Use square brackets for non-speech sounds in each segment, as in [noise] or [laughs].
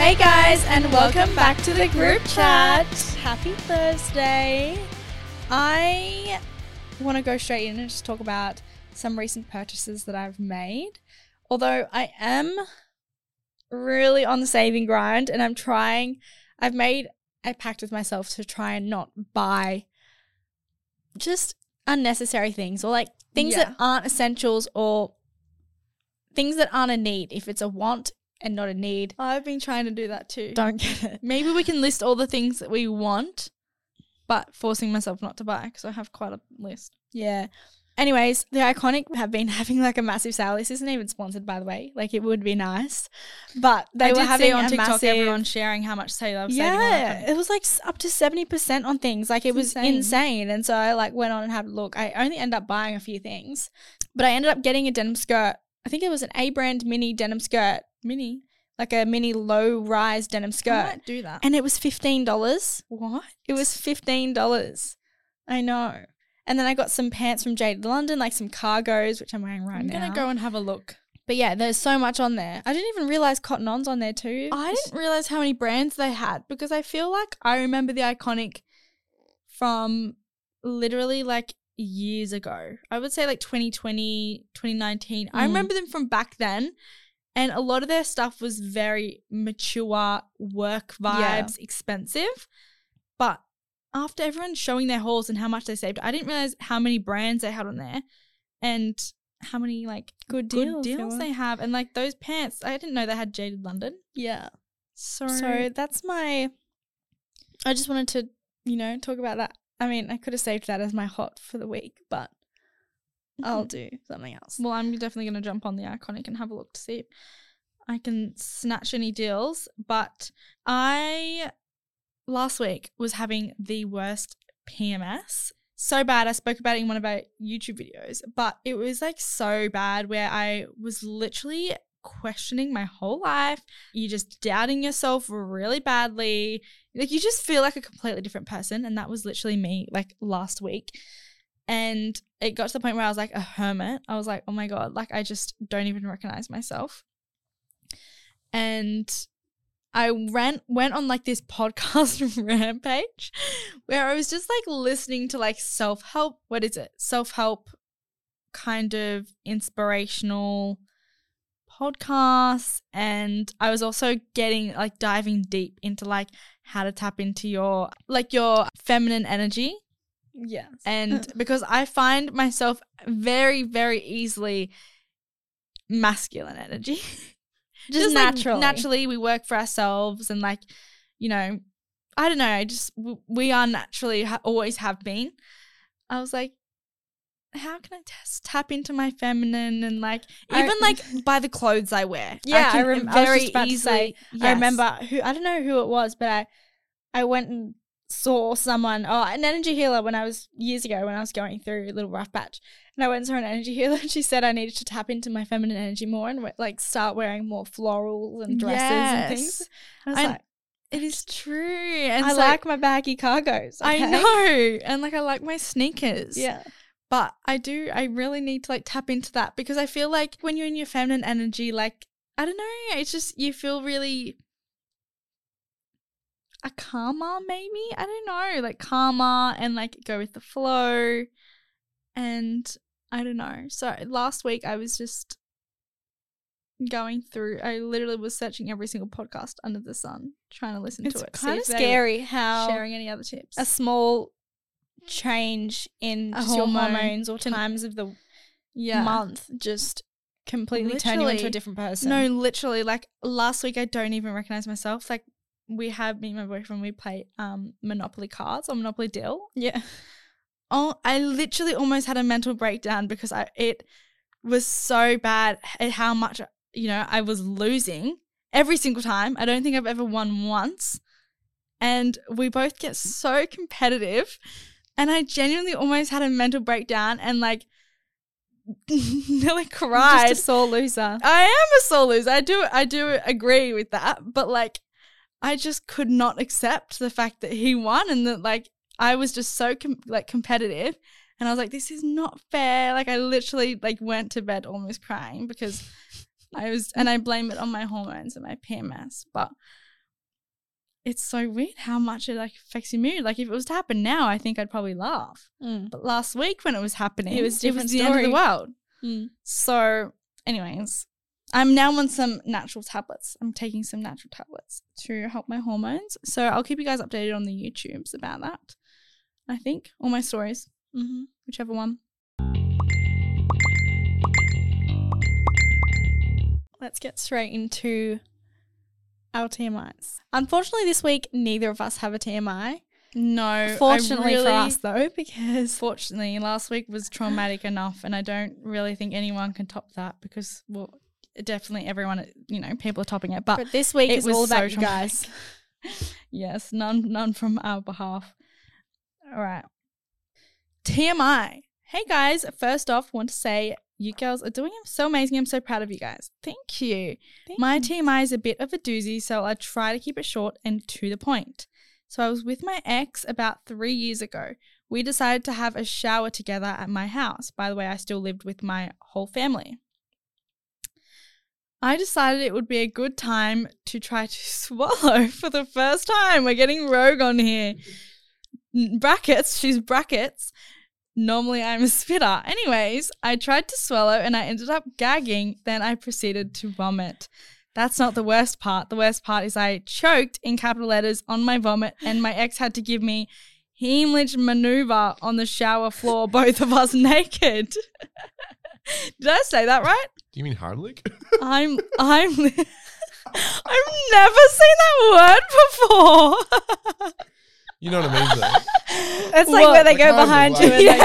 Hey guys, and welcome back to the group chat. Happy Thursday. I want to go straight in and just talk about some recent purchases that I've made. Although I am really on the saving grind and I'm trying, I've made a pact with myself to try and not buy just unnecessary things or like things that aren't essentials or things that aren't a need. If it's a want and not a need, I've been trying to do that too. don't get it. Maybe we can list all the things that we want, but forcing myself not to buy because I have quite a list. Yeah. Anyways, the iconic have been [laughs] having like a massive sale. This isn't even sponsored, by the way. Like it would be nice, but they I were did having see on TikTok massive. everyone sharing how much they saving yeah, it was like up to seventy percent on things. Like it It's was insane. insane. And so I like went on and had a look. I only ended up buying a few things, but I ended up getting a denim skirt. I think it was an Abrand mini denim skirt, Mini. like a mini low rise denim skirt. I might do that. and it was fifteen dollars. what? It was fifteen dollars. I know. And then I got some pants from Jaded London, like some cargos, which I'm wearing right now. I'm gonna go and have a look. But yeah, there's so much on there. I didn't even realize Cotton On's on there too. I didn't realize how many brands they had because I feel like I remember the iconic from literally like years ago. I would say like 2020, 2019. I Mm. remember them from back then. And a lot of their stuff was very mature, work Yeah. vibes, expensive. But after everyone showing their hauls and how much they saved, I didn't realize how many brands they had on there and how many like Good good deals, they deals they have. And like those pants, I didn't know they had Jaded London. Yeah. So, So that's my. I just wanted to, you know, talk about that. I mean, I could have saved that as my hot for the week, but I'll [laughs] do something else. Well, I'm definitely going to jump on the iconic and have a look to see if I can snatch any deals. But I last week was having the worst PMS. So bad. I spoke about it in one of our YouTube videos, but it was like so bad where I was literally questioning my whole life. You're just doubting yourself really badly. Like you just feel like a completely different person. And that was literally me like last week. And it got to the point where I was like a hermit. I was like, oh my God, like I just don't even recognize myself. And I ran went on like this [laughs] podcast [laughs] rampage where I was just like listening to like self-help, what is it? Self-help kind of inspirational podcasts and I was also getting like diving deep into like how to tap into your like your feminine energy yes. and [laughs] because I find myself very, very easily masculine energy. [laughs] Just like, naturally. naturally, we work for ourselves and like, you know, I don't know. I just we are naturally ha- always have been. I was like, how can I just tap into my feminine and like I- even [laughs] like by the clothes I wear? Yeah, I, can rem- I was just about to say. I remember who I don't know who it was, but I I went and saw someone, oh, an energy healer when I was years ago when I was going through a little rough patch, and I went and saw an energy [laughs] healer, and she said I needed to tap into my feminine energy more and like start wearing more florals and dresses and things. I was And like, It is true. And I so- like my baggy cargos. I know. And like I like my sneakers. Yeah, But I do, I really need to like tap into that because I feel like when you're in your feminine energy, like, I don't know, it's just, you feel really a calmer, maybe? I don't know, like calmer and like go with the flow. And I don't know. So last week I was just going through, I literally was searching every single podcast under the sun, trying to listen It's to it. It's kind of if they were scary how Sharing any other tips. a small change in just your hormone hormones or times of the yeah. month just completely turn you into a different person. No, literally, like last week, I don't even recognize myself. Like we have me and my boyfriend, we play um Monopoly cards or Monopoly Deal. Yeah. Oh, I literally almost had a mental breakdown because I it was so bad at how much you know I was losing every single time. I don't think I've ever won once, and we both get so competitive, and I genuinely almost had a mental breakdown and like [laughs] nearly cried. Just a sore loser. I am a sore loser. I do I do agree with that, but like I just could not accept the fact that he won and that like I was just so com- like competitive and I was like this is not fair. Like I literally like went to bed almost crying because I was and I blame it on my hormones and my PMS, but it's so weird how much it like affects your mood. Like if it was to happen now, I think I'd probably laugh. Mm. But last week when it was happening, It was it different was the end of the world. Mm. So, anyways, I'm now on some natural tablets. I'm taking some natural tablets to help my hormones. So I'll keep you guys updated on the YouTubes about that. I think all my stories, Mm-hmm. whichever one. Let's get straight into our TMIs. Unfortunately, this week neither of us have a TMI. No, Fortunately really- for us, though, because Fortunately, last week was traumatic enough, and I don't really think anyone can top that because, well, definitely everyone, you know, people are topping it. But, but this week it is was all so about you guys. [laughs] yes, none, none from our behalf. All right. TMI. Hey guys, first off, want to say you girls are doing so amazing. I'm so proud of you guys. Thank you. My TMI is a bit of a doozy, so I'll try to keep it short and to the point. So I was with my ex about three years ago. We decided to have a shower together at my house. By the way, I still lived with my whole family. I decided it would be a good time to try to [laughs] swallow for the first time. We're getting rogue on here. Brackets, she's brackets. Normally I'm a spitter. Anyways, I tried to swallow and I ended up gagging. Then I proceeded to vomit. That's not the worst part. The worst part is I choked in capital letters on my vomit, and my ex had to give me Heimlich maneuver on the shower floor, [laughs] both of us naked. [laughs] Did I say that right? Do you mean Heimlich? I'm [laughs] I'm I've never seen that word before. you know what I mean, though. It's like Well, where they like go Heimlich, behind you like-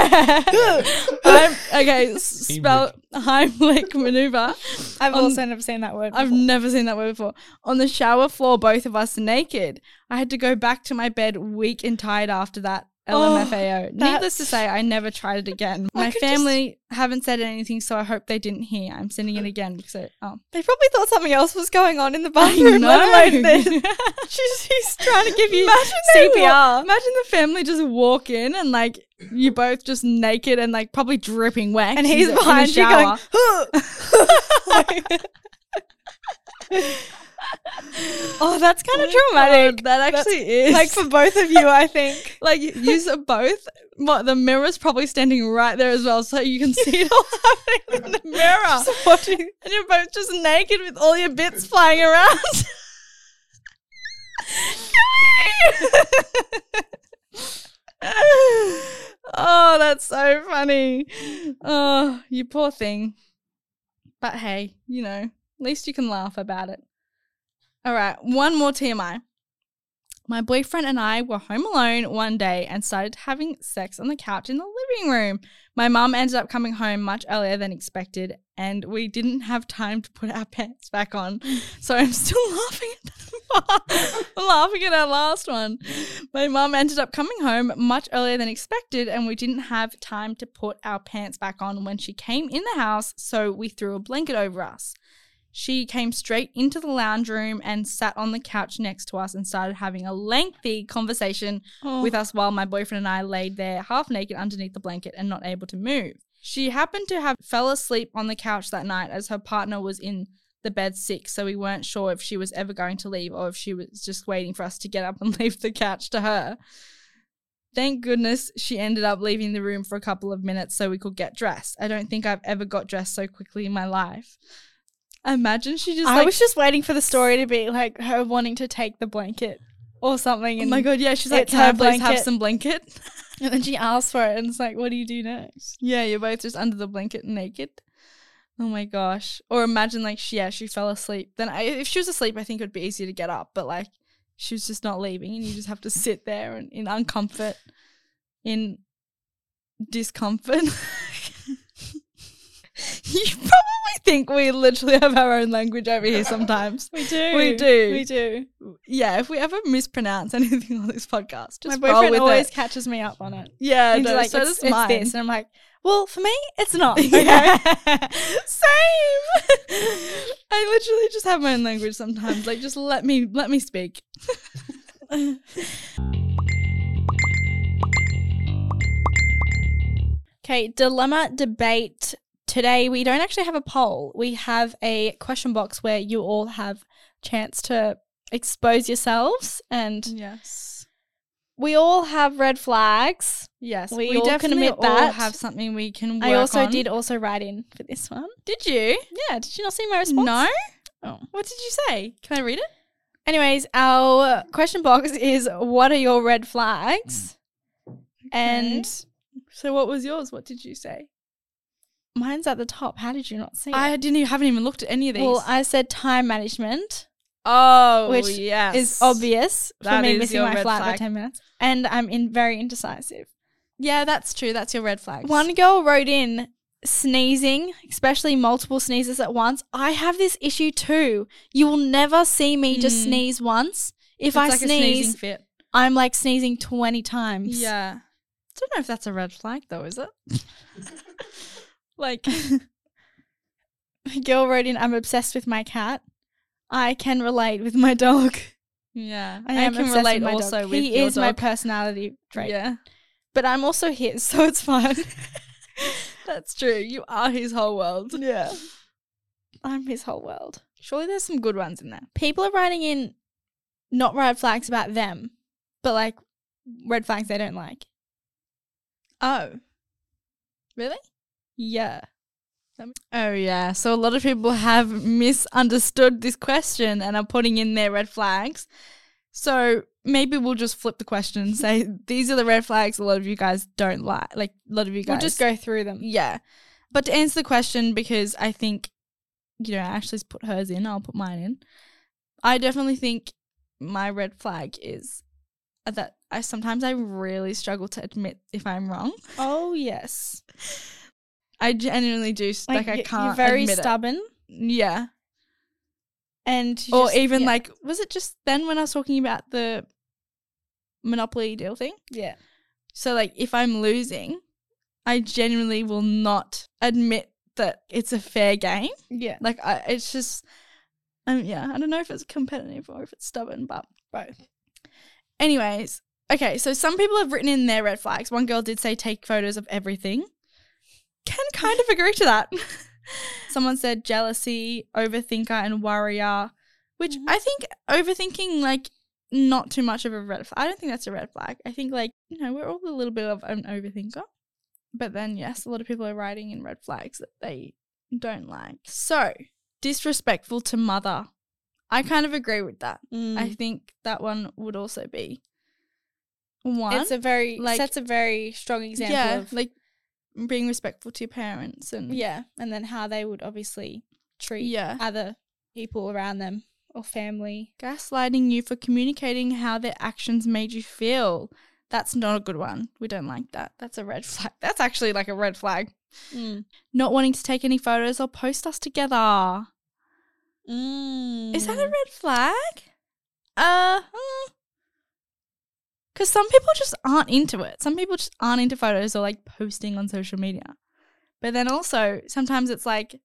and like, [laughs] [laughs] I'm okay, s- spell Heimlich maneuver. I've On- also never seen that word. I've before. never seen that word before. On the shower floor, both of us naked. I had to go back to my bed weak and tired after that. LMFAO. Oh, Needless to say, I never tried it again. My could family haven't said anything, so I hope they didn't hear. I'm sending it again because I, oh, They probably thought something else was going on in the bathroom. know. let alone this. [laughs] she's, she's trying to give you Imagine CPR. wa- imagine the family just walk in and like you both just naked and like probably dripping wet. and he's behind you going. [laughs] [laughs] oh, that's kind of Oh traumatic. God, that That's- actually is Like for both of you, I think. [laughs] like use both. What the mirror's probably standing right there as well, so you can see it all [laughs] happening in the mirror. [laughs] Just watching. and you're both just naked with all your bits flying around. oh, that's so funny. Oh, you poor thing. But hey, you know, at least you can laugh about it. All right, one more TMI. My boyfriend and I were home alone one day and started having sex on the couch in the living room. My mum ended up coming home much earlier than expected, and we didn't have time to put our [laughs] pants back on. So I'm still [laughs] laughing at that laughing at our last one. My mum ended up coming home much earlier than expected, and we didn't have time to put our pants back on when she came in the house, so we threw a blanket over us. She came straight into the lounge room and sat on the couch next to us and started having a lengthy conversation Oh. with us while my boyfriend and I laid there half naked underneath the blanket and not able to move. She happened to have fell asleep on the couch that night as her partner was in the bed sick, so we weren't sure if she was ever going to leave or if she was just waiting for us to get up and [laughs] leave the couch to her. Thank goodness she ended up leaving the room for a couple of minutes so we could get dressed. I don't think I've ever got dressed so quickly in my life. Imagine she just I like was just waiting for the story to be like her wanting to take the blanket or something. Oh And, my god, yeah, she's like, Can I please have some blanket? [laughs] And then she asks for it, and it's like, what do you do next? Yeah, you're both just under the blanket naked. Oh my gosh. Or imagine like she yeah, she fell asleep. Then I, if she was asleep, I think it would be easier to get up, but like she was just not leaving and you just have to sit there and in uncomfort in discomfort. [laughs] [laughs] you probably think we literally have our own language over here sometimes. [laughs] We do. We do. We do. Yeah, if we ever mispronounce anything on this podcast, just My boyfriend always it. catches me up on it. Yeah, no, like, so it's, does it's mine. this. And I'm like, well, for me, it's [laughs] not. Yeah. Okay. Same. I literally just have my own language sometimes. Like, just let me let me speak. Okay, dilemma debate. Today we don't actually have a poll. We have a question box where you all have chance to expose yourselves and Yes. we all have red flags. Yes, We we, all can definitely admit all that. have something we can. Work I also on. did also write in for this one. Did you? Yeah, did you not see my response? No. Oh. What did you say? Can I read it? Anyways, our question box is what are your red flags? And So, what was yours? What did you say? Mine's at the top. How did you not see it? I didn't. Even, haven't even looked at any of these. well, I said time management. oh, which yes. is obvious for me is missing your my red flight by flag. 10 minutes. And I'm in very indecisive. Yeah, that's true. That's your red flag. One girl wrote in sneezing, especially multiple sneezes at once. I have this issue too. You will never see me just Mm. sneeze once. If It's I like a sneezing sneeze, fit. I'm like sneezing 20 times. Yeah. I don't know if that's a red flag though, is it? [laughs] like A girl wrote in, I'm obsessed with my cat. I can relate with my dog. Yeah. I, am can relate with my also dog. with He is my personality trait. Yeah. But I'm also his, [laughs] so it's fine. [laughs] That's true. You are his whole world. yeah. [laughs] I'm his whole world. Surely there's some good ones in there. people are writing in not red flags about them, but like red flags they don't like. Oh. Really? Yeah. Oh yeah. So a lot of people have misunderstood this question and are putting in their red flags. So maybe we'll just flip the question and say [laughs] these are the red flags a lot of you guys don't like. Like a lot of you guys We'll just go through them. Yeah. But to answer the question, because I think, you know, Ashley's put hers in, I'll put mine in. I definitely think my red flag is that I sometimes I really struggle to admit if I'm wrong. Oh yes. [laughs] I genuinely do. s- Like, I can't. You're very admit it. stubborn, Yeah. and Or just- even yeah. like, was it just then when I was talking about the Monopoly deal thing? yeah. So like if I'm losing, I genuinely will not admit that it's a fair game. Yeah. Like I, it's just, um, yeah, I don't know if it's competitive or if it's stubborn, but both. Anyways, okay, so some people have written in their red flags. One girl did say take photos of everything. Can kind of agree to that. [laughs] Someone said jealousy, overthinker, and worrier, which mm-hmm. I think overthinking like not too much of a red flag. I don't think that's a red flag. I think like you know we're all a little bit of an overthinker, but then yes, a lot of people are writing in red flags that they don't like. So disrespectful to mother. I kind of agree with that. I mm. think that one would also be one. it's a very like- sets a very strong example yeah, of like being respectful to your parents and yeah, and then how they would obviously treat Yeah. other people around them or family. gaslighting you for communicating how their actions made you feel. That's not a good one. We don't like that. That's a red [laughs] flag. That's actually like a red flag. Mm. Not wanting to take any photos or post us together. Mm. Is that a red flag? Uh, mm. Because some people just aren't into it. Some people just aren't into photos or like posting on social media. But then also sometimes it's like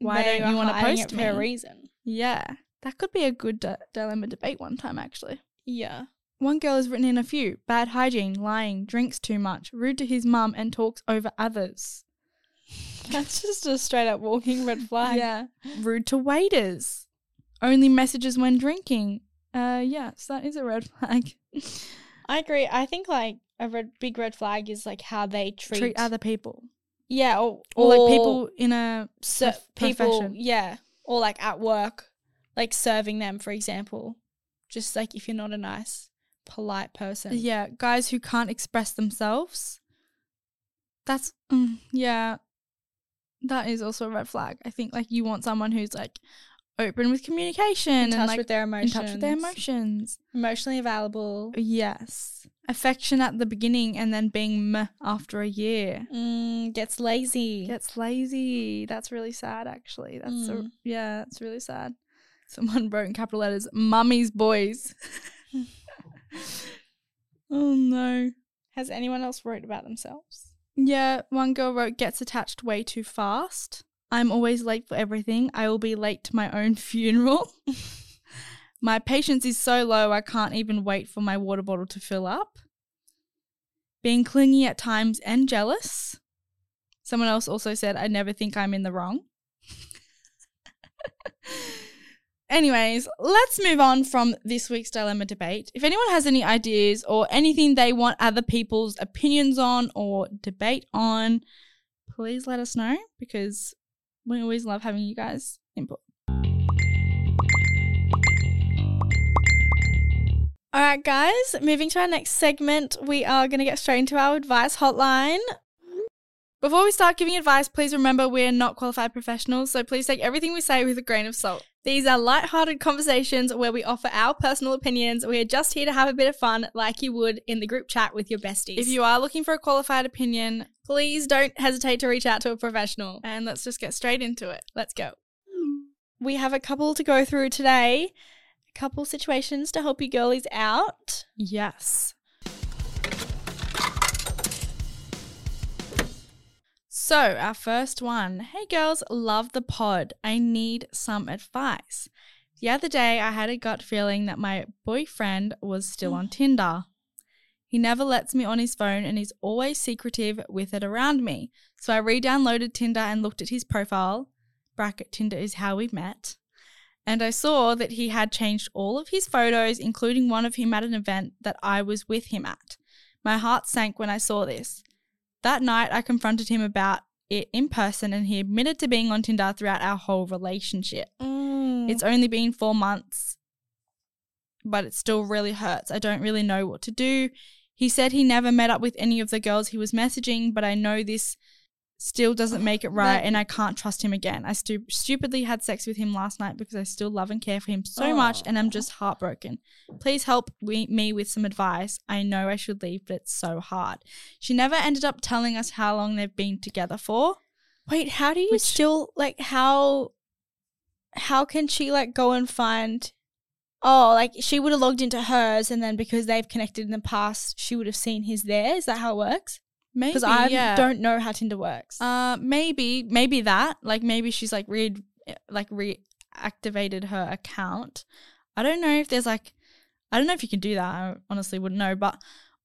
Why They don't you want to post it me? for a reason? Yeah, that could be a good di- dilemma debate one time actually. Yeah. One girl has written in a few bad hygiene, lying, drinks too much, rude to his mum, and talks over others. [laughs] That's just a straight up walking red flag. Yeah. Rude to waiters. Only messages when drinking. Uh, yes, that is a red flag. [laughs] I agree. I think like a red big red flag is like how they treat, Treat other people. yeah, or, Or, like people in a prof- people, profession. yeah, or like at work, like serving them, for example. Just like if you're not a nice, polite person. Yeah, guys who can't express themselves. That's mm, yeah. That is also a red flag. I think like you want someone who's like open with communication in and touch like with their in emotions. touch with their emotions. Emotionally available. Yes. Affection at the beginning and then being meh after a year. Mm, gets lazy. Gets lazy. That's really sad actually. That's a, Mm. yeah, that's really sad. Someone [laughs] wrote in capital letters, Mummy's boys. [laughs] oh no. Has anyone else wrote about themselves? Yeah, one girl wrote gets attached way too fast. I'm always late for everything. I will be late to my own [laughs] funeral. my patience is so low I can't even wait for my water bottle to fill up. Being clingy at times and jealous. Someone else also said I never think I'm in the wrong. [laughs] Anyways, let's move on from this week's dilemma debate. If anyone has any ideas or anything they want other people's opinions on or debate on, please let us know because we always love having you guys input. All right, guys, moving to our next segment, we are going to get straight into our advice hotline. Before we start giving advice, please remember we're not qualified professionals, so please take everything we say with a grain of salt. These are light-hearted conversations where we offer our personal opinions. We are just here to have a bit of fun, like you would in the group chat with your besties. If you are looking for a qualified opinion, please don't hesitate to reach out to a professional. and let's just get straight into it. Let's go. We have a couple to go through today. A couple situations to help you girlies out. Yes. So, our first one. Hey girls, love the pod. I need some advice. The other day, I had a gut feeling that my boyfriend was still on mm. Tinder. He never lets me on his phone and he's always secretive with it around me. So I re downloaded Tinder and looked at his profile. Bracket Tinder is how we met. And I saw that he had changed all of his photos, including one of him at an event that I was with him at. My heart sank when I saw this. That night, I confronted him about it in person, and he admitted to being on Tinder throughout our whole relationship. Mm. It's only been four months, but it still really hurts. I don't really know what to do. He said he never met up with any of the girls he was messaging, but I know this still doesn't oh, make it right, and I can't trust him again. I stu- stupidly had sex with him last night because I still love and care for him so much, and I'm just heartbroken. Please help we- me with some advice. I know I should leave, but it's so hard. She never ended up telling us how long they've been together for. Wait, how do you Which- still like how how can she like go and find Oh, like she would have logged into hers and then because they've connected in the past, she would have seen his there. Is that how it works? Maybe Because I yeah. don't know how Tinder works. Uh, maybe, maybe that. Like, maybe she's like re, like reactivated her account. I don't know if there's like, I don't know if you can do that. I honestly wouldn't know. But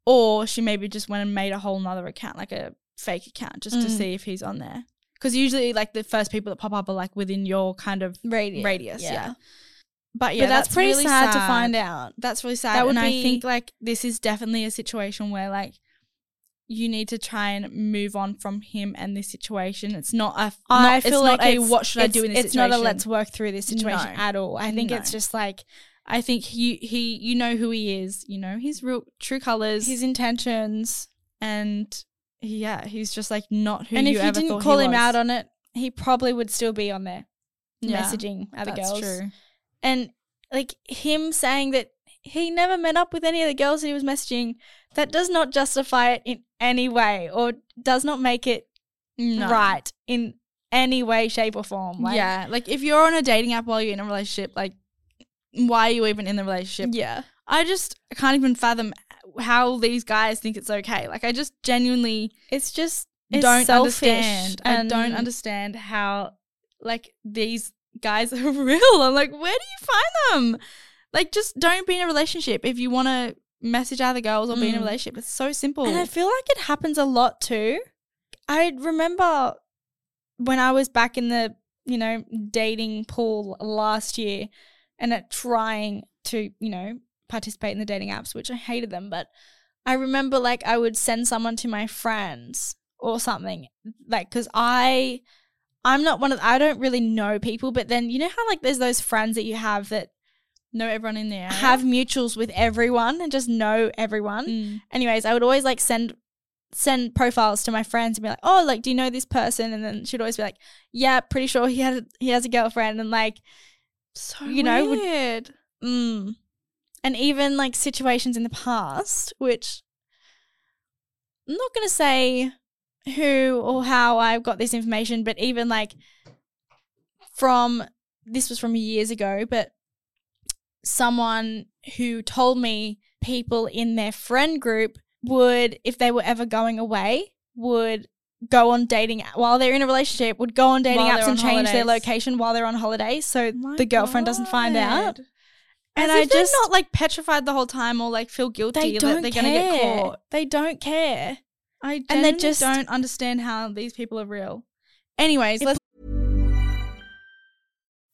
or she maybe just went and made a whole nother account, like a fake account, just to Mm. see if he's on there. Because usually, like the first people that pop up are like within your kind of Radius. radius. Yeah. yeah. But yeah, but that's, pretty really sad, to find out. That's really sad. That would and I think like this is definitely a situation where like you need to try and move on from him and this situation. It's not a I not, feel like a what should I do in this situation. it's situation. not a let's work through this situation No. at all. I think No. it's just like I think he he you know who he is, you know, his real true colors his intentions. and yeah, he's just like not who and you if you didn't call him was. out on it, he probably would still be on there Yeah, messaging other That's girls. true. And like him saying that he never met up with any of the girls that he was messaging, that does not justify it in any way or does not make it No. right in any way, shape, or form. Like, yeah, like if you're on a dating app while you're in a relationship, like why are you even in the relationship? Yeah. I just can't even fathom how these guys think it's okay. Like I just genuinely It's just it's don't selfish understand. I don't understand how like these guys [laughs] are real. I'm like, where do you find them? Like, just don't be in a relationship if you want to message other girls or be in a Mm. relationship. It's so simple. And I feel like it happens a lot too. I remember when I was back in the, you know, dating pool last year and at trying to, you know, participate in the dating apps, which I hated them, but I remember like I would send someone to my friends or something, like because I, I'm not one of I don't really know people, but then you know how like there's those friends that you have that know everyone in there. have mutuals with everyone and just know everyone. Mm. Anyways, I would always like send send profiles to my friends and be like, "Oh, like, do you know this person?" And then she'd always be like, "Yeah, pretty sure he had he has a girlfriend." And like, so you know, would- weird. mm. and even like situations in the past, which I'm not gonna say who or how I got this information, but even like from this was from years ago, but someone who told me people in their friend group would, if they were ever going away, would go on dating while they're in a relationship, would go on dating While apps and change their location while they're on holiday, so the girlfriend doesn't find out. God. And As I if just not like petrified the whole time or like feel guilty they that they're gonna get caught. They don't care. I And they just- don't understand how these people are real. Anyways, let's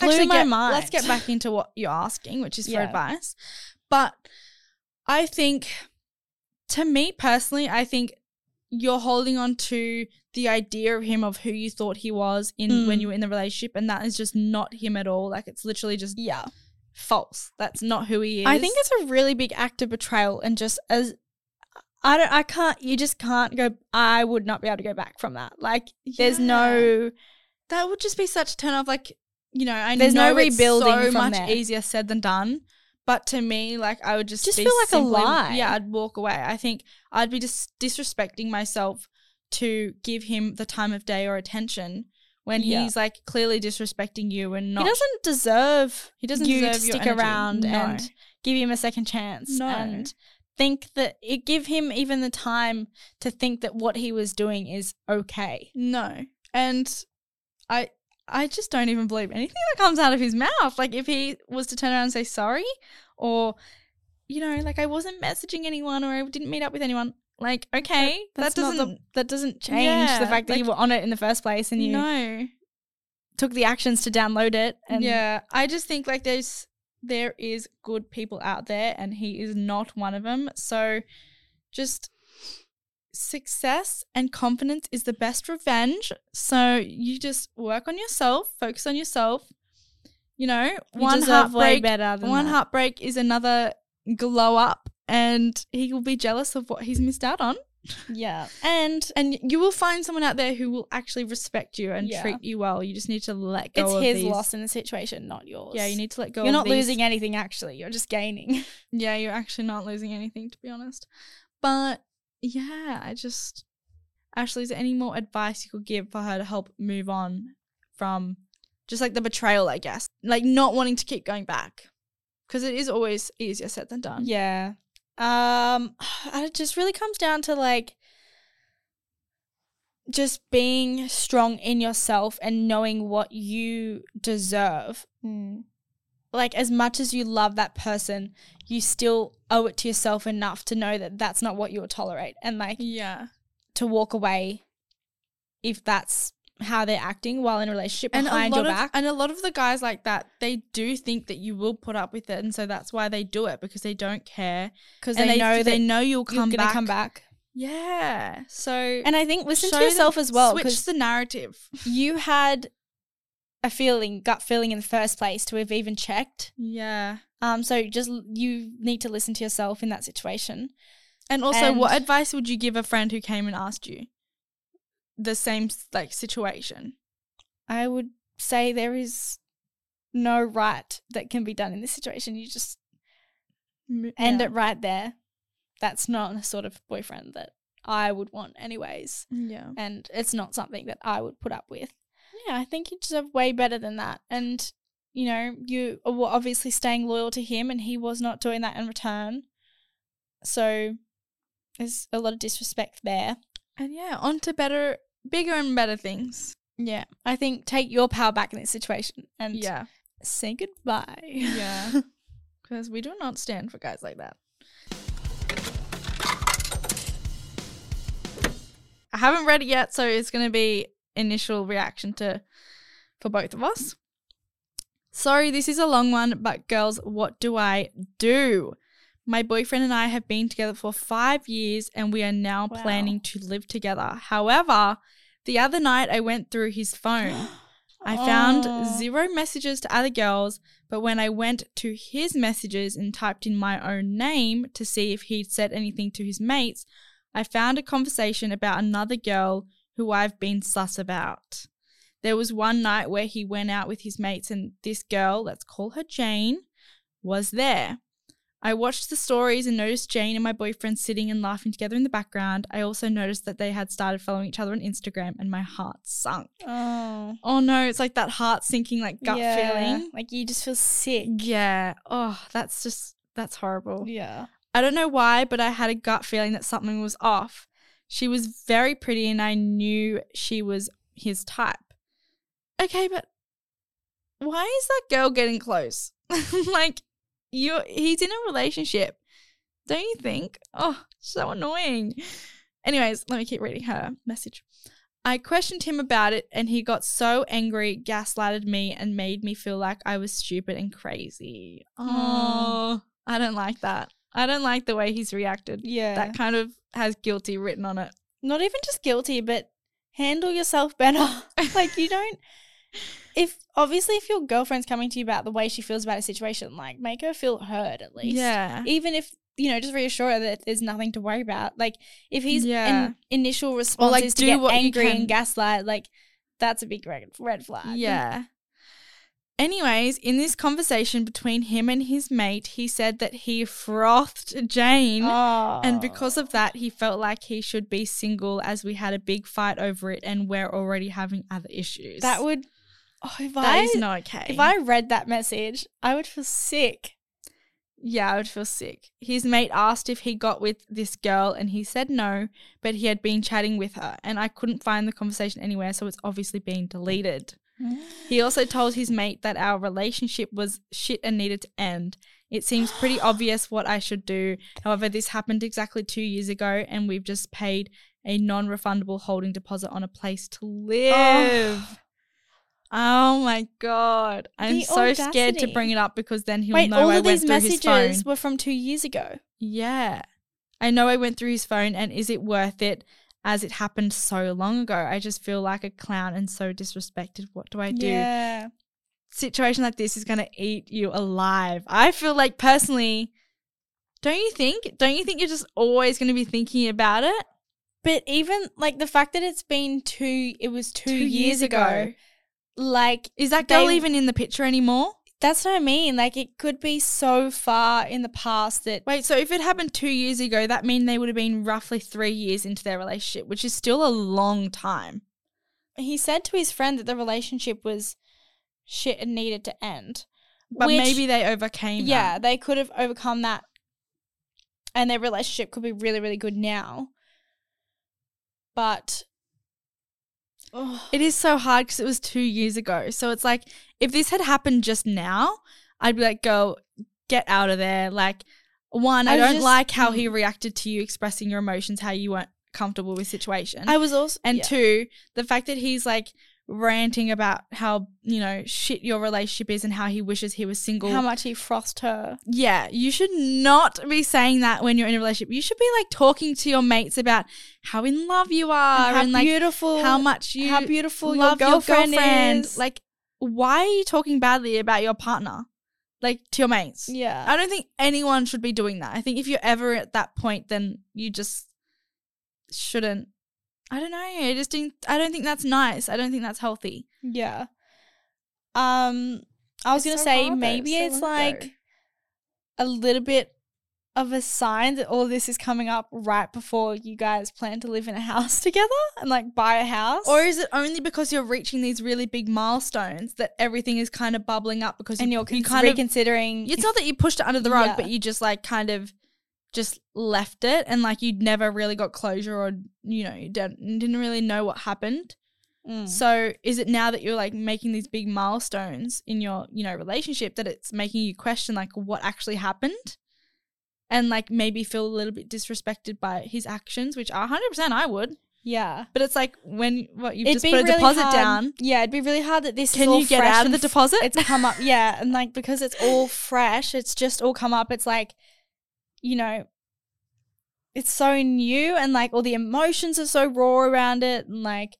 Actually my get, mind. let's get back into what you're asking, which is for Yeah. advice. But I think, to me personally, I think you're holding on to the idea of him of who you thought he was in when Mm. you were in the relationship, and that is just not him at all. Like it's literally just Yeah. false. That's not who he is. I think it's a really big act of betrayal and just as I don't I can't you just can't go I would not be able to go back from that. Like there's no that would just be such a turn off. Like you know, I There's no know it's rebuilding so from much there. easier said than done. But to me, like I would just Just be feel like a simply- lie. Yeah, I'd walk away. I think I'd be just disrespecting myself to give him the time of day or attention when Yeah. he's like clearly disrespecting you and not. he doesn't deserve He doesn't you deserve to your stick energy. around No. and give him a second chance No. and think that it give him even the time to think that what he was doing is okay. No. And I I just don't even believe anything that comes out of his mouth. Like if he was to turn around and say sorry or you know, like I wasn't messaging anyone or I didn't meet up with anyone. Like, okay, That's that doesn't the, that doesn't change Yeah, the fact that you were on it in the first place and you No. took the actions to download it and yeah, I just think like there's there is good people out there and he is not one of them. So just success and confidence is the best revenge. So you just work on yourself, focus on yourself. You know, You one heartbreak better than one that. heartbreak is another glow up and he will be jealous of what he's missed out on. yeah. And And you will find someone out there who will actually respect you and Yeah. treat you well. You just need to let go it's his these- loss in the situation, not yours. Yeah, you need to let go. You're not these- losing anything actually. You're just gaining. [laughs] Yeah, you're actually not losing anything, to be honest. But yeah, I just Ashley, is there any more advice you could give for her to help move on from just like the betrayal, I guess, like not wanting to keep going back because it is always easier said than done. Yeah. Um [sighs] it just really comes down to like just being strong in yourself and knowing what you deserve. Like as much as you love that person, you still owe it to yourself enough to know that that's not what you'll tolerate and like yeah. to walk away if that's how they're acting while in a relationship And a behind lot your of back. and a lot of the guys like that, they do think that you will put up with it, and so that's why they do it because they don't care Because and they, know they know you'll come back. come back. Yeah. So And I think listen to them- yourself as well Switch the narrative. you had a feeling, gut feeling in the first place to have even checked. Yeah. Um, so just you need to listen to yourself in that situation. And also, what advice would you give a friend who came and asked you? the same like situation. I would say there is no right that can be done in this situation. You just end yeah. it right there. That's not the sort of boyfriend that I would want, anyways. Yeah. And it's not something that I would put up with. Yeah, I think you deserve way better than that. And, you know, you were obviously staying loyal to him and he was not doing that in return. So there's a lot of disrespect there. And yeah, on to better, bigger and better things. Yeah. I think take your power back in this situation and Yeah. say goodbye. Yeah. [laughs] Because we do not stand for guys like that. I haven't read it yet, so it's going to be initial reaction to for both of us. Sorry, this is a long one, but girls, what do I do? My boyfriend and I have been together for five years and we are now Wow. planning to live together. However, the other night I went through his phone. [gasps] I found Aw. zero messages to other girls, but when I went to his messages and typed in my own name to see if he'd said anything to his mates, I found a conversation about another girl who I've been sus about. There was one night where he went out with his mates, and this girl, let's call her Jane, was there. I watched the stories and noticed Jane and my boyfriend sitting and laughing together in the background. I also noticed that they had started following each other on Instagram, and my heart sunk. Oh. Oh no, it's like that heart sinking, like gut Yeah. feeling. Like you just feel sick. Yeah. Oh, that's just, that's horrible. Yeah. I don't know why, but I had a gut feeling that something was off. She was very pretty and I knew she was his type. Okay, but why is that girl getting close? [laughs] like you he's in a relationship. Don't you think? Oh, so annoying. Anyways, let me keep reading her message. I questioned him about it and he got so angry, gaslighted me, and made me feel like I was stupid and crazy. Oh, I don't like that. I don't like the way he's reacted. Yeah. That kind of has guilty written on it. Not even just guilty, but handle yourself better. [laughs] like you don't if obviously if your girlfriend's coming to you about the way she feels about a situation, like make her feel heard at least. Yeah. Even if you know, just reassure her that there's nothing to worry about. Like if his Yeah. in- initial response like, is to get angry and gaslight, like that's a big red, red flag. Yeah. Anyways, in this conversation between him and his mate, he said that he frothed Jane. Oh. And ah. because of that, he felt like he should be single as we had a big fight over it and we're already having other issues. that would oh, if That I is not okay. if I read that message, I would feel sick. Yeah, I would feel sick. His mate asked if he got with this girl and he said no, but he had been chatting with her and I couldn't find the conversation anywhere, so it's obviously been deleted. He also told his mate that our relationship was shit and needed to end. It seems pretty [gasps] obvious what I should do. However, this happened exactly two years ago and we've just paid a non refundable holding deposit on a place to live. Oh, oh my God. I'm The so scared to bring it up because then he'll Wait, know all I of went these through his phone. messages were from two years ago. Yeah. I know I went through his phone and is it worth it as it happened so long ago? I just feel like a clown and so disrespected. What do I do? Yeah. Situation like this is going to eat you alive. I feel like personally, don't you think? Don't you think you're just always going to be thinking about it? But even like the fact that it's been two, it was two, Two years, years ago. ago. Like, Is that girl They- even in the picture anymore? That's what I mean. Like, it could be so far in the past that Wait, so if it happened two years ago, that mean they would have been roughly three years into their relationship, which is still a long time. he said to his friend that the relationship was shit and needed to end. But Which- maybe they overcame yeah, that. they could have overcome that, and their relationship could be really, really good now. But oh, It is so hard because it was two years ago. So it's like if this had happened just now, I'd be like, "Go, get out of there!" Like, one, I, I don't just- like how he mm. reacted to you expressing your emotions, how you weren't comfortable with situation, I was also and yeah. two, the fact that he's like ranting about how you know shit your relationship is and how he wishes he was single. how much he frothed her. Yeah, you should not be saying that when you're in a relationship. You should be like talking to your mates about how in love you are how and like beautiful, how much you how beautiful love your girlfriend, is. Like, why are you talking badly about your partner? Like to your mates. yeah, I don't think anyone should be doing that. I think if you're ever at that point, then you just shouldn't. I don't know. I just didn't. I don't think that's nice. I don't think that's healthy. Yeah. Um, I was It's gonna so say hard, maybe It's it's like ago. a little bit of a sign that all this is coming up right before you guys plan to live in a house [laughs] together and like buy a house. Or is it only because you're reaching these really big milestones that everything is kind of bubbling up because and you, you're you kind of reconsidering? It's not that you pushed it under the rug, Yeah. but you just like kind of just left it and like you'd never really got closure or you know you didn't, didn't really know what happened. Mm. So is it now that you're like making these big milestones in your you know relationship that it's making you question like what actually happened? And like maybe feel a little bit disrespected by his actions, which are 100% I would. yeah. But it's like when what you've It'd just put a deposit hard- down. Yeah, it'd be really hard that this is Can all you get fresh out of the deposit? It's come up, yeah, and like because it's all fresh, it's just all come up. It's like, you know, it's so new, and like all the emotions are so raw around it, and like,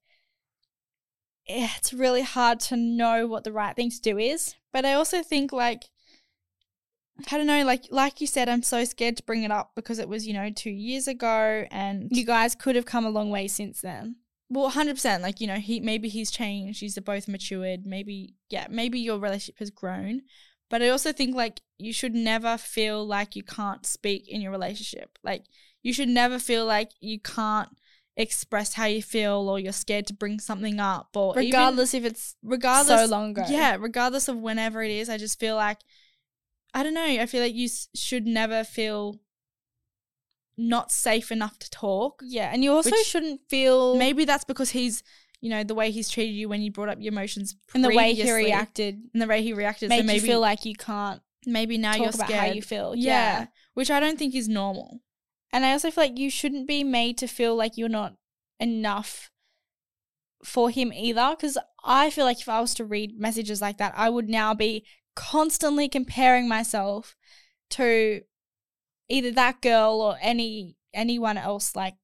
eh, it's really hard to know what the right thing to do is. But I also think like I don't know, like like you said, I'm so scared to bring it up because it was, you know, two years ago and You guys could have come a long way since then. well, hundred percent, like, you know, he maybe he's changed, he's both matured, maybe yeah, maybe your relationship has grown. But I also think like you should never feel like you can't speak in your relationship. Like you should never feel like you can't express how you feel or you're scared to bring something up or Regardless if it's regardless so long ago. yeah regardless of whenever it is i just feel like i don't know i feel like you s- should never feel not safe enough to talk Yeah, and you also Which- shouldn't feel maybe that's because he's you know the way he's treated you when you brought up your emotions and the way he previously, reacted and the way he reacted make so maybe you feel like you can't maybe now talk you're about scared how you feel. yeah. yeah. which i don't think is normal And I also feel like you shouldn't be made to feel like you're not enough for him either. Because I feel like if I was to read messages like that, I would now be constantly comparing myself to either that girl or any anyone else like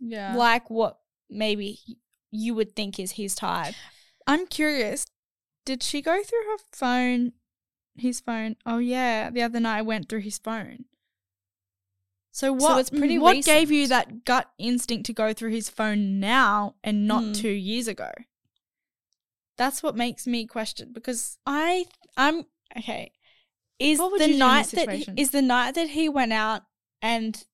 yeah. like what maybe you would think is his type. i'm curious did she go through her phone his phone? Oh yeah the other night i went through his phone. So what it's pretty what gave you that gut instinct to go through his phone now and not Mm. 2 years ago that's what makes me question because I I'm okay. Is the you do in night that situation? is the night that he went out and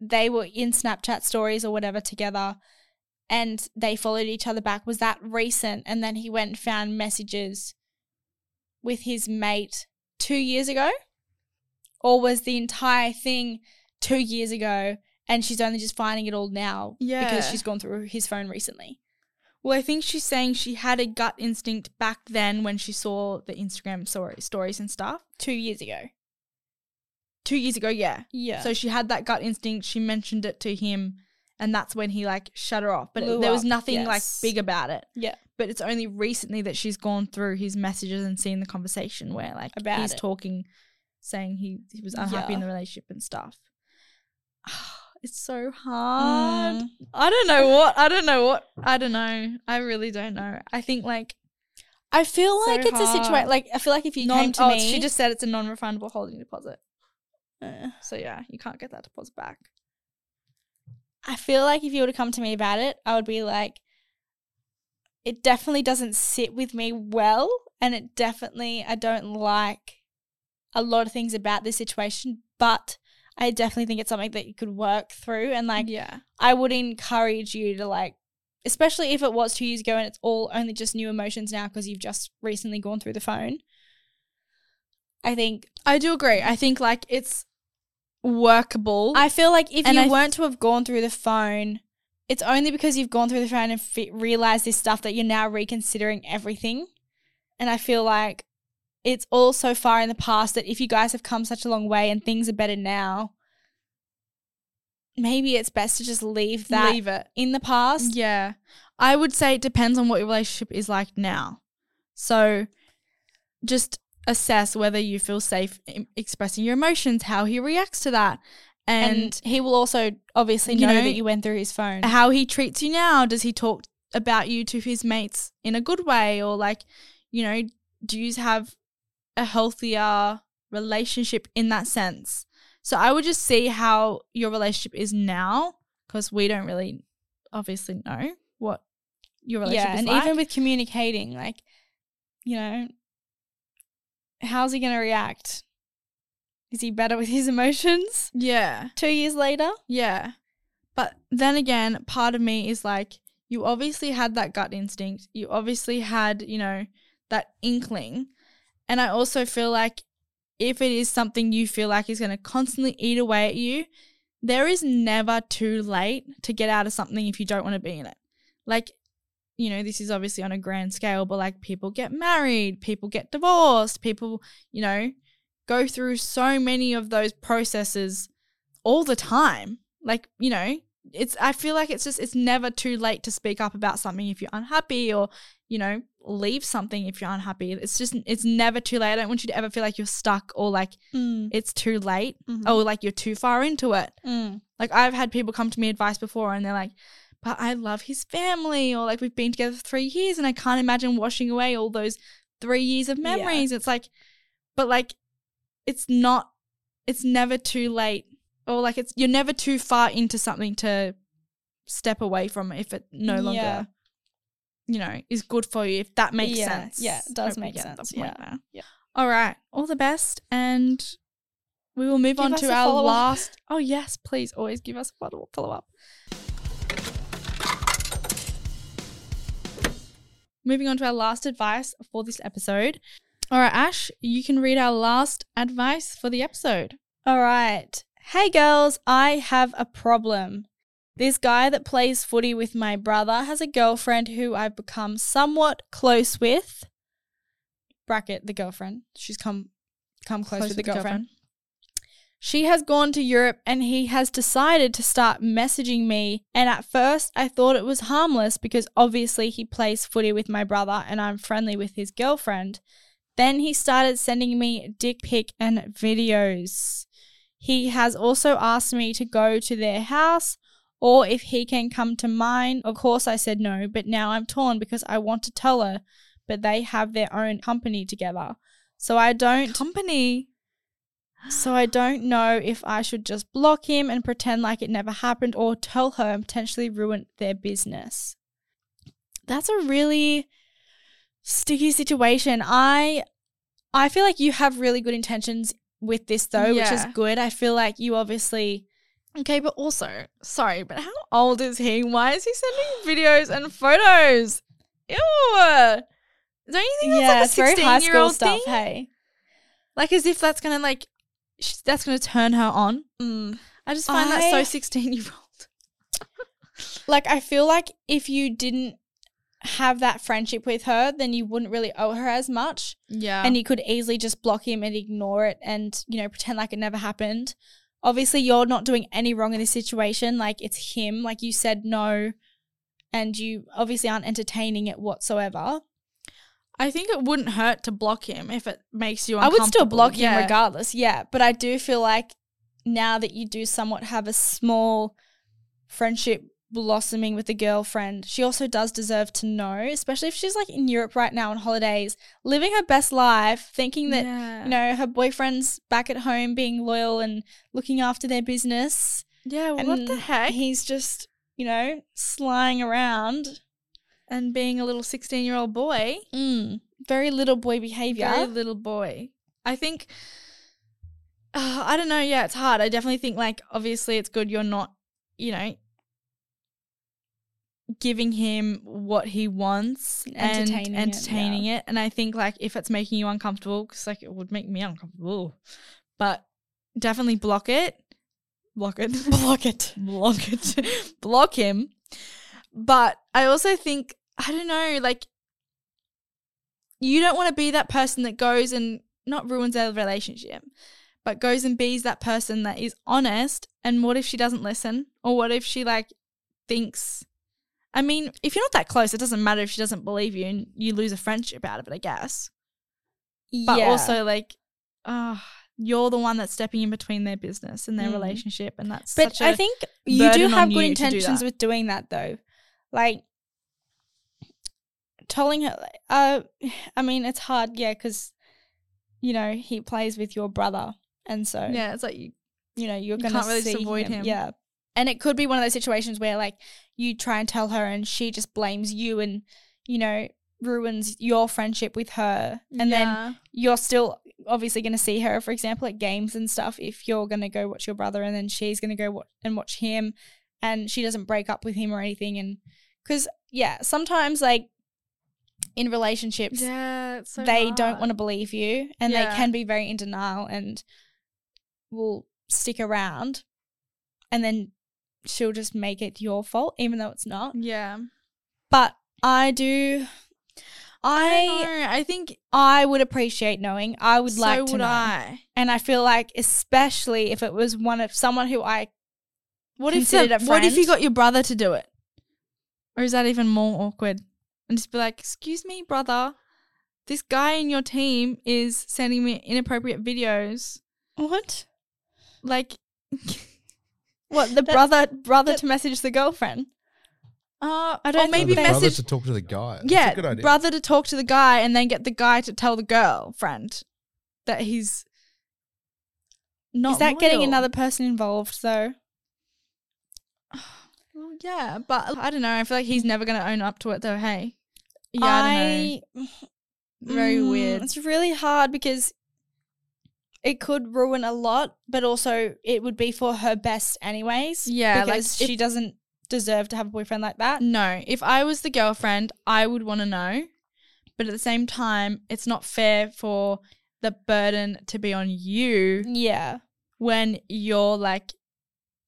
they were in Snapchat stories or whatever together and they followed each other back was that recent and then he went and found messages with his mate 2 years ago or was the entire thing 2 years ago and she's only just finding it all now because she's gone through his phone recently. Well i think she's saying she had a gut instinct back then when she saw the instagram story, stories and stuff 2 years ago. 2 years ago yeah Yeah. So she had that gut instinct. She mentioned it to him, and that's when he like shut her off. But it- there was up, nothing like big about it. yeah. But it's only recently that she's gone through his messages and seen the conversation where like About he's it. talking, saying he he was unhappy in the relationship and stuff. [sighs] [sighs] It's so hard. Mm. I don't know what. I don't know what. I don't know. I really don't know. I think like I feel So like it's a situation hard. like I feel like if you non. came to oh, me, she just said it's a non-refundable holding deposit. Uh, So yeah, you can't get that deposit back. I feel like if you were to come to me about it, I would be like, it definitely doesn't sit with me well, and it definitely I don't like a lot of things about this situation, but I definitely think it's something that you could work through, and like yeah. I would encourage you to like. Especially if it was two years ago and it's all only just new emotions now because you've just recently gone through the phone. I think I do agree. I think like it's workable. I feel like if And you I weren't to have gone through the phone, it's only because you've gone through the phone and fi- realized this stuff that you're now reconsidering everything. And I feel like it's all so far in the past that if you guys have come such a long way and things are better now, maybe it's best to just leave that leave it. in the past. Yeah. I would say it depends on what your relationship is like now. So just assess whether you feel safe expressing your emotions, how he reacts to that, And, and, he will also obviously know, know, that you went through his phone. how he treats you now. Does he talk about you to his mates in a good way or like, you know, do you have a healthier relationship in that sense? So I would just see how your relationship is now because we don't really obviously know what your yeah, relationship and like. Yeah, and even with communicating, like, you know, how's he gonna react? Is he better with his emotions yeah, two years later? yeah. But then again, part of me is like, you obviously had that gut instinct. You obviously had, you know, that inkling. And I also feel like if it is something you feel like is going to constantly eat away at you, there is never too late to get out of something if you don't want to be in it. Like, you know, this is obviously on a grand scale, but like people get married, people get divorced, people, you know, go through so many of those processes all the time. Like, you know, it's I feel like it's just it's never too late to speak up about something if you're unhappy or, you know, leave something if you're unhappy. It's just it's never too late. I don't want you to ever feel like you're stuck or like Mm. it's too late Mhm. or like you're too far into it. Mm. Like I've had people come to me advice before and they're like, but I love his family or like we've been together for three years and I can't imagine washing away all those three years of Yeah. memories. It's like, but like, it's not, it's never too late or like it's, you're never too far into something to step away from if it no longer, Yeah. you know, is good for you. If that makes Yeah, sense. yeah, it does make sense, yeah, there. yeah. All right. All the best. And we will move Give on to our follow-up. last. Oh, yes. Please always give us a follow up. Moving on to our last advice for this episode. All right, Ash, you can read our last advice for the episode. All right. Hey girls, I have a problem. This guy that plays footy with my brother has a girlfriend who I've become somewhat close with. Bracket the girlfriend. She's come come close, with the girlfriend. She has gone to Europe and he has decided to start messaging me. And at first, I thought it was harmless because obviously he plays footy with my brother and I'm friendly with his girlfriend. Then he started sending me dick pic and videos. He has also asked me to go to their house or if he can come to mine. Of course, I said no, but now I'm torn because I want to tell her, but they have their own company together. So I don't Company. so I don't know if I should just block him and pretend like it never happened or tell her and potentially ruin their business. That's a really sticky situation. I I feel like you have really good intentions with this though, which is good. I feel like you obviously Okay, but also, sorry, but how old is he? Why is he sending videos and photos? Ew. Don't you think that's yeah, like a it's very high 16 year old stuff. thing? Hey, Like as if that's gonna like, sh- that's gonna turn her on. mm. I just find that so 16 year old. [laughs] like I feel like if you didn't have that friendship with her, then you wouldn't really owe her as much. Yeah. and you could easily just block him and ignore it and you know pretend like it never happened. Obviously you're not doing any wrong in this situation. Like it's him like you said no. And you obviously aren't entertaining it whatsoever. I think it wouldn't hurt to block him if it makes you i would still block him regardless yeah. But i do feel like now that you do somewhat have a small friendship blossoming with a girlfriend she also does deserve to know especially if she's like in europe right now on holidays living her best life thinking that Yeah. you know, her boyfriend's back at home being loyal and looking after their business. Yeah, And what the heck? He's just, you know, slying around. and being a little 16 year old boy. Mm, very little boy behavior. Very little boy. I think, uh, [sighs] I don't know. Yeah, it's hard. I definitely think, like, obviously, it's good you're not, you know, giving him what he wants Entertaining it, and entertaining it. And I think, like, if it's making you uncomfortable, because, like, it would make me uncomfortable, but definitely block it. Block it. [laughs] block it. Block it. block him. But I also think, I don't know, like, you don't want to be that person that goes and not ruins their relationship, but goes and be's that person that is honest. And what if she doesn't listen? Or what if she like thinks? I mean, if you're not that close, it doesn't matter if she doesn't believe you and you lose a friendship out of it, I guess. But Yeah. also, like, ah, you're the one that's stepping in between their business and their Mm. relationship, and that's But such a I think you do have good to do intentions with doing that, though. Like, telling her, uh, [sighs] I mean, it's hard, yeah, because, you know, he plays with your brother. And so, yeah, it's like you you know, you're You going to can't really avoid him. Yeah. And it could be one of those situations where like you try and tell her and she just blames you and you know ruins your friendship with her. And then you're still obviously going to see her for example at games and stuff if you're going to go watch your brother and then she's going to go wa- and watch him and she doesn't break up with him or anything. And because yeah sometimes like in relationships yeah, so they don't want to believe you and Yeah. they can be very in denial and will stick around and then she'll just make it your fault even though it's not Yeah. but i do I i know. I think i would appreciate knowing i would so like to would know I. and i feel like especially if it was one of someone who i What if a what if you got your brother to do it? Or is that even more awkward? And just be like, "Excuse me, brother, this guy in your team is sending me inappropriate videos." what Like, [laughs] what the That- brother brother to message the girlfriend uh, I don't or maybe think they- brother message to talk to the guy. That's yeah, a good idea. brother to talk to the guy and then get the guy to tell the girlfriend that he's not. is that getting loyal. another person involved though [sighs] Well, yeah, but I don't know. I feel like he's never going to own up to it though. Hey, yeah, I, don't know. [sighs] Very Mm, weird. It's really hard because it could ruin a lot, but also it would be for her best anyways. Yeah, like, because she if- doesn't deserve to have a boyfriend like that. No, if I was the girlfriend, I would want to know. But at the same time, it's not fair for the burden to be on you Yeah, when you're like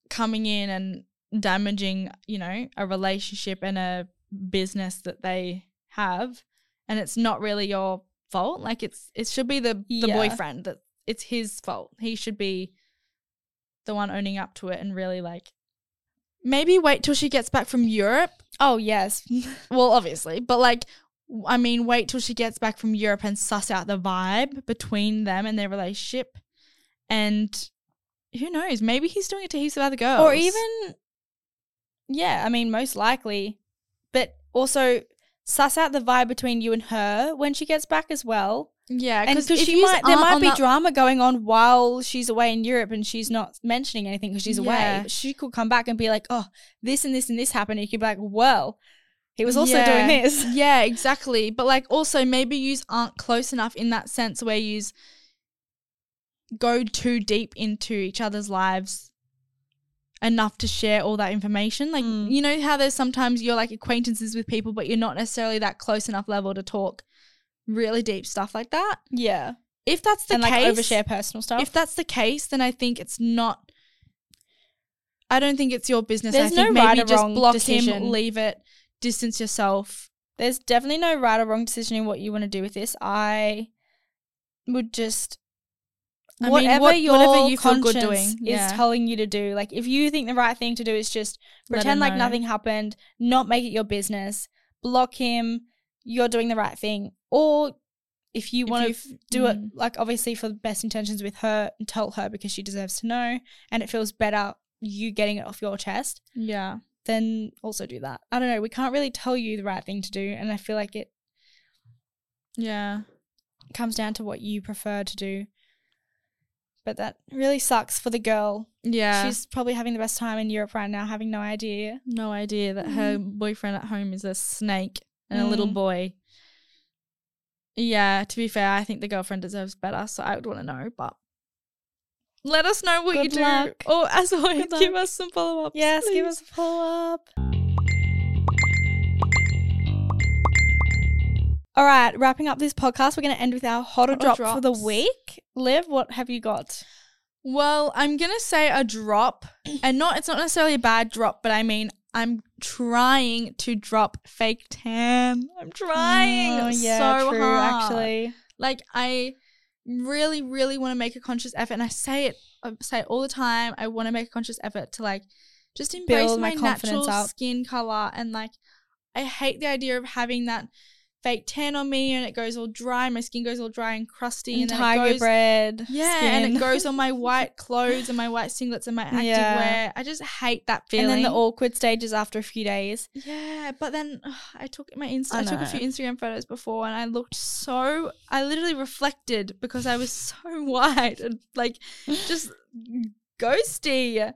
coming in and damaging, you know, a relationship and a business that they have and it's not really your fault. Like it's it should be the the Yeah. boyfriend that it's his fault. He should be the one owning up to it and really like maybe wait till she gets back from Europe Oh yes, [laughs] well, obviously, but like, I mean, wait till she gets back from Europe and suss out the vibe between them and their relationship. And who knows? Maybe he's doing it to heaps of other girls. or even yeah. I mean, most likely, but also suss out the vibe between you and her when she gets back as well. Yeah, because she might, there might be drama going on while she's away in Europe and she's not mentioning anything because she's away. Yeah. But she could come back and be like, "Oh, this and this and this happened." And you could be like, "Well, he was also doing this." [laughs] Yeah, exactly. But like, also maybe yous aren't close enough in that sense where yous go too deep into each other's lives enough to share all that information. Like, Mm. you know how there's sometimes you're like acquaintances with people, but you're not necessarily that close enough level to talk really deep stuff like that. Yeah, If that's the and like overshare personal stuff. if that's the case, then I think it's not. I don't think it's your business. There's I think no maybe right or just wrong block decision. him, leave it, distance yourself. There's definitely no right or wrong decision in what you want to do with this. I would just I mean, whatever what- your whatever you feel good conscience doing, is yeah. telling you to do. Like if you think the right thing to do is just pretend like nothing happened, not make it your business, block him, you're doing the right thing. Or if you want to do it mm. like obviously for the best intentions with her and tell her because she deserves to know and it feels better you getting it off your chest, Yeah. then also do that. I don't know, we can't really tell you the right thing to do and I feel like it Yeah. comes down to what you prefer to do. But that really sucks for the girl. Yeah. She's probably having the best time in Europe right now, having no idea. no idea that her boyfriend at home is a snake and a little Mm. boy. Yeah, to be fair, I think the girlfriend deserves better, so I would want to know, but let us know what you Good do. luck. Or as always, Good give luck. us some follow ups. Yes, give us a follow up. All right, wrapping up this podcast, we're going to end with our hot or Hot or drop for the drops. week. Liv, what have you got? Well, I'm gonna say a drop, and not it's not necessarily a bad drop, but I mean I'm trying to drop fake tan. I'm trying Oh, yeah, so true, hard. actually. Like I really, really want to make a conscious effort, and I say it, I say it all the time. I want to make a conscious effort to like just embrace Build my, my natural up. skin color, and like I hate the idea of having that fake tan on me, and it goes all dry. My skin goes all dry and crusty, and, And tiger goes, bread. yeah, and it [laughs] goes on my white clothes and my white singlets and my active Yeah. wear. I just hate that feeling. And then the awkward stages after a few days. Yeah, but then ugh, I took my Insta. I I, took a few Instagram photos before, and I looked so. I literally reflected because I was [laughs] so white and like just [laughs] ghosty.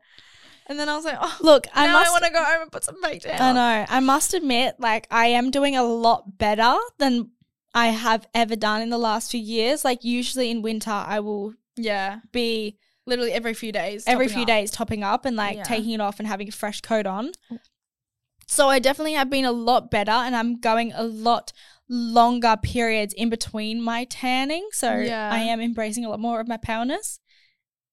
And then I was like, oh, Look, I now must. I want to go home and put some fake tan. I know. I must admit, like, I am doing a lot better than I have ever done in the last few years. Like, usually in winter, I will Yeah, be literally every few days. every few up. days topping up and like Yeah. taking it off and having a fresh coat on. Oh. So I definitely have been a lot better and I'm going a lot longer periods in between my tanning. So Yeah. I am embracing a lot more of my paleness.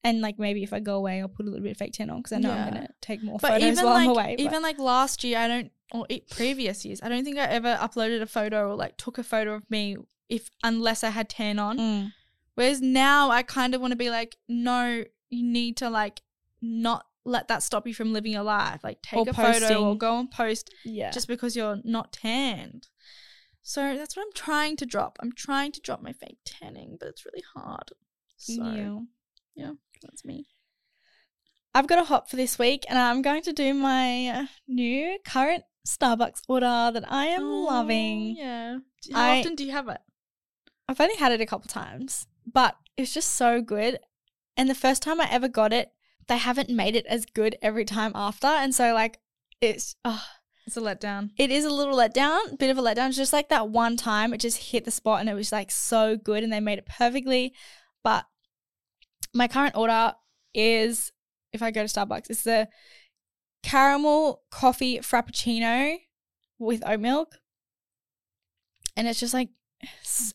And like maybe if I go away, I'll put a little bit of fake tan on because I know I'm gonna take more But photos even while like I'm away. but- even like last year, I don't or previous years, I don't think I ever uploaded a photo or like took a photo of me if unless I had tan on. Mm. Whereas now I kind of want to be like, no, you need to like not let that stop you from living your life. Like take Or a photo or go and post yeah. just because you're not tanned. So that's what I'm trying to drop. I'm trying to drop my fake tanning, but it's really hard. So Yeah. Yeah, that's me. I've got a hop for this week, and I'm going to do my uh, new current Starbucks order that I am loving. Oh, Yeah. How I- often do you have it? I've only had it a couple times, but it's just so good. And the first time I ever got it, they haven't made it as good every time after, and so like it's oh, It's a letdown. it is a little letdown, bit of a letdown. It's just like that one time it just hit the spot and it was like so good, and they made it perfectly. But my current order is if I go to Starbucks, it's the caramel coffee frappuccino with oat milk. And it's just like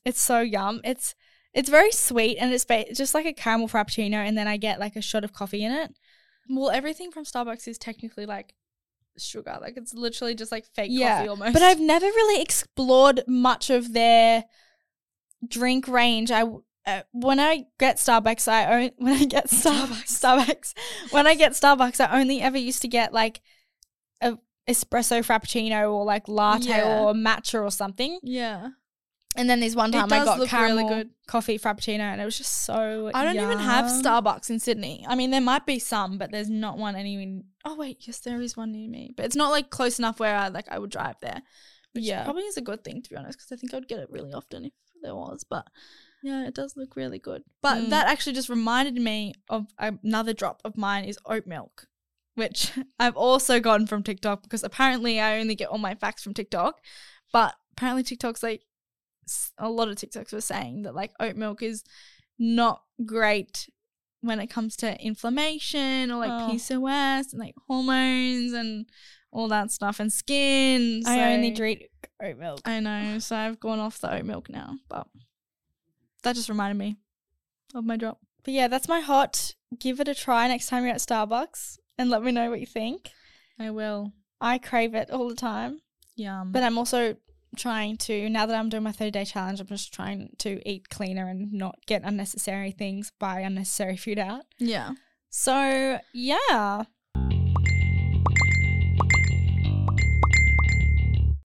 it's, so yum. It's it's very sweet and it's just like a caramel frappuccino and then I get like a shot of coffee in it. Well, everything from Starbucks is technically like sugar. Like it's literally just like fake yeah, coffee almost. but I've never really explored much of their drink range. I uh, when I get Starbucks, I own [laughs] when I get Star- Starbucks when I get Starbucks, I only ever used to get like a espresso frappuccino or like latte Yeah. or matcha or something. yeah. And then there's one time I got caramel really good. coffee frappuccino, and it was just so. I don't even have. Starbucks in Sydney. I mean, there might be some, but there's not one anywhere. Oh wait, yes, there is one near me, but it's not like close enough where I like I would drive there. Which Yeah. probably is a good thing to be honest, because I think I would get it really often if there was. But yeah, it does look really good. But Mm. that actually just reminded me of another drop of mine is oat milk, which [laughs] I've also gotten from TikTok because apparently I only get all my facts from TikTok, but apparently TikTok's like a lot of TikToks were saying that like oat milk is not great when it comes to inflammation or like Oh. PCOS and like hormones and all that stuff and skin. I only drink oat milk. I know, so I've gone off the oat milk now, but that just reminded me of my drop. But yeah, that's my hot. Give it a try next time you're at Starbucks and let me know what you think. I will. I crave it all the time. Yum. But I'm also trying to, now that I'm doing my 30 day challenge, I'm just trying to eat cleaner and not get unnecessary things, buy unnecessary food out. yeah. So yeah.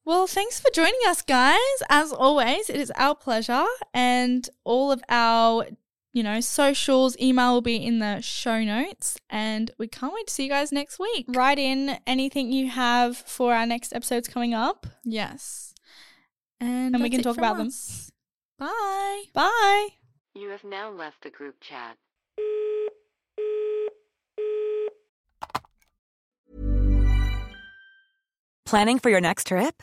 Well, thanks for joining us, guys. As always, it is our pleasure, and all of our, you know, socials, email will be in the show notes, and we can't wait to see you guys next week. Write in anything you have for our next episodes coming up. Yes, and And we can talk from about them. Bye. Bye. You have now left the group chat. Planning for your next trip?